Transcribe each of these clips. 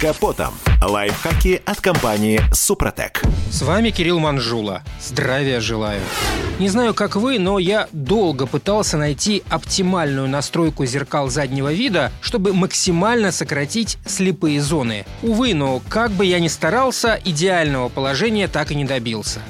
Капотом. Лайфхаки от компании «Супротек». С вами Кирилл Манжула. Здравия желаю. Не знаю, как вы, но я долго пытался найти оптимальную настройку зеркал заднего вида, чтобы максимально сократить слепые зоны. Увы, но как бы я ни старался, идеального положения так и не добился.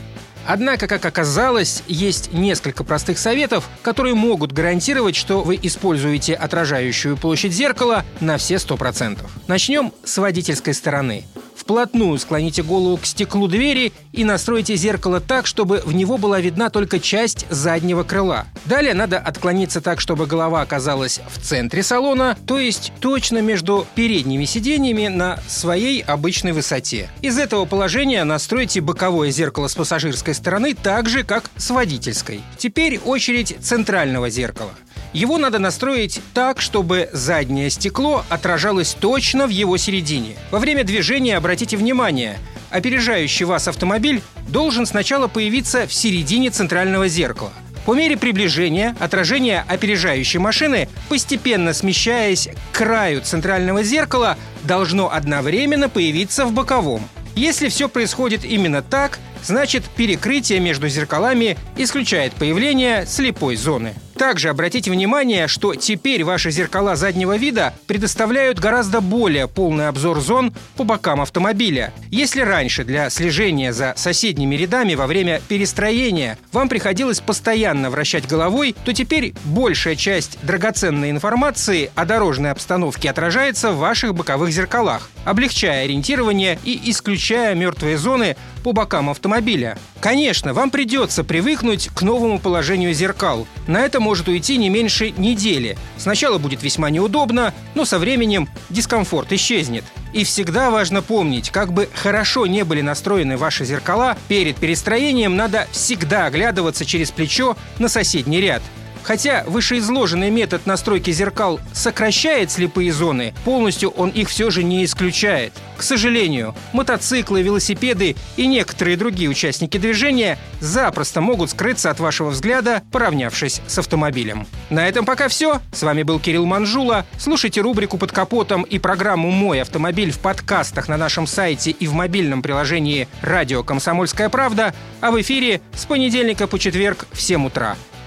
Однако, как оказалось, есть несколько простых советов, которые могут гарантировать, что вы используете отражающую площадь зеркала на все 100%. Начнем с водительской стороны. Вплотную склоните голову к стеклу двери и настройте зеркало так, чтобы в него была видна только часть заднего крыла. Далее надо отклониться так, чтобы голова оказалась в центре салона, то есть точно между передними сиденьями на своей обычной высоте. Из этого положения настройте боковое зеркало с пассажирской стороны так же, как с водительской. Теперь очередь центрального зеркала. Его надо настроить так, чтобы заднее стекло отражалось точно в его середине. Во время движения обратите внимание, опережающий вас автомобиль должен сначала появиться в середине центрального зеркала. По мере приближения отражение опережающей машины, постепенно смещаясь к краю центрального зеркала, должно одновременно появиться в боковом. Если все происходит именно так, значит перекрытие между зеркалами исключает появление слепой зоны. Также обратите внимание, что теперь ваши зеркала заднего вида предоставляют гораздо более полный обзор зон по бокам автомобиля. Если раньше для слежения за соседними рядами во время перестроения вам приходилось постоянно вращать головой, то теперь большая часть драгоценной информации о дорожной обстановке отражается в ваших боковых зеркалах, облегчая ориентирование и исключая мертвые зоны по бокам автомобиля. Конечно, вам придется привыкнуть к новому положению зеркал. На это может уйти не меньше недели. Сначала будет весьма неудобно, но со временем дискомфорт исчезнет. И всегда важно помнить, как бы хорошо не были настроены ваши зеркала, перед перестроением надо всегда оглядываться через плечо на соседний ряд – Хотя вышеизложенный метод настройки зеркал сокращает слепые зоны, полностью он их все же не исключает. К сожалению, мотоциклы, велосипеды и некоторые другие участники движения запросто могут скрыться от вашего взгляда, поравнявшись с автомобилем. На этом пока все. С вами был Кирилл Манжула. Слушайте рубрику «Под капотом» и программу «Мой автомобиль» в подкастах на нашем сайте и в мобильном приложении «Радио Комсомольская правда», а в эфире с понедельника по четверг в 7 утра.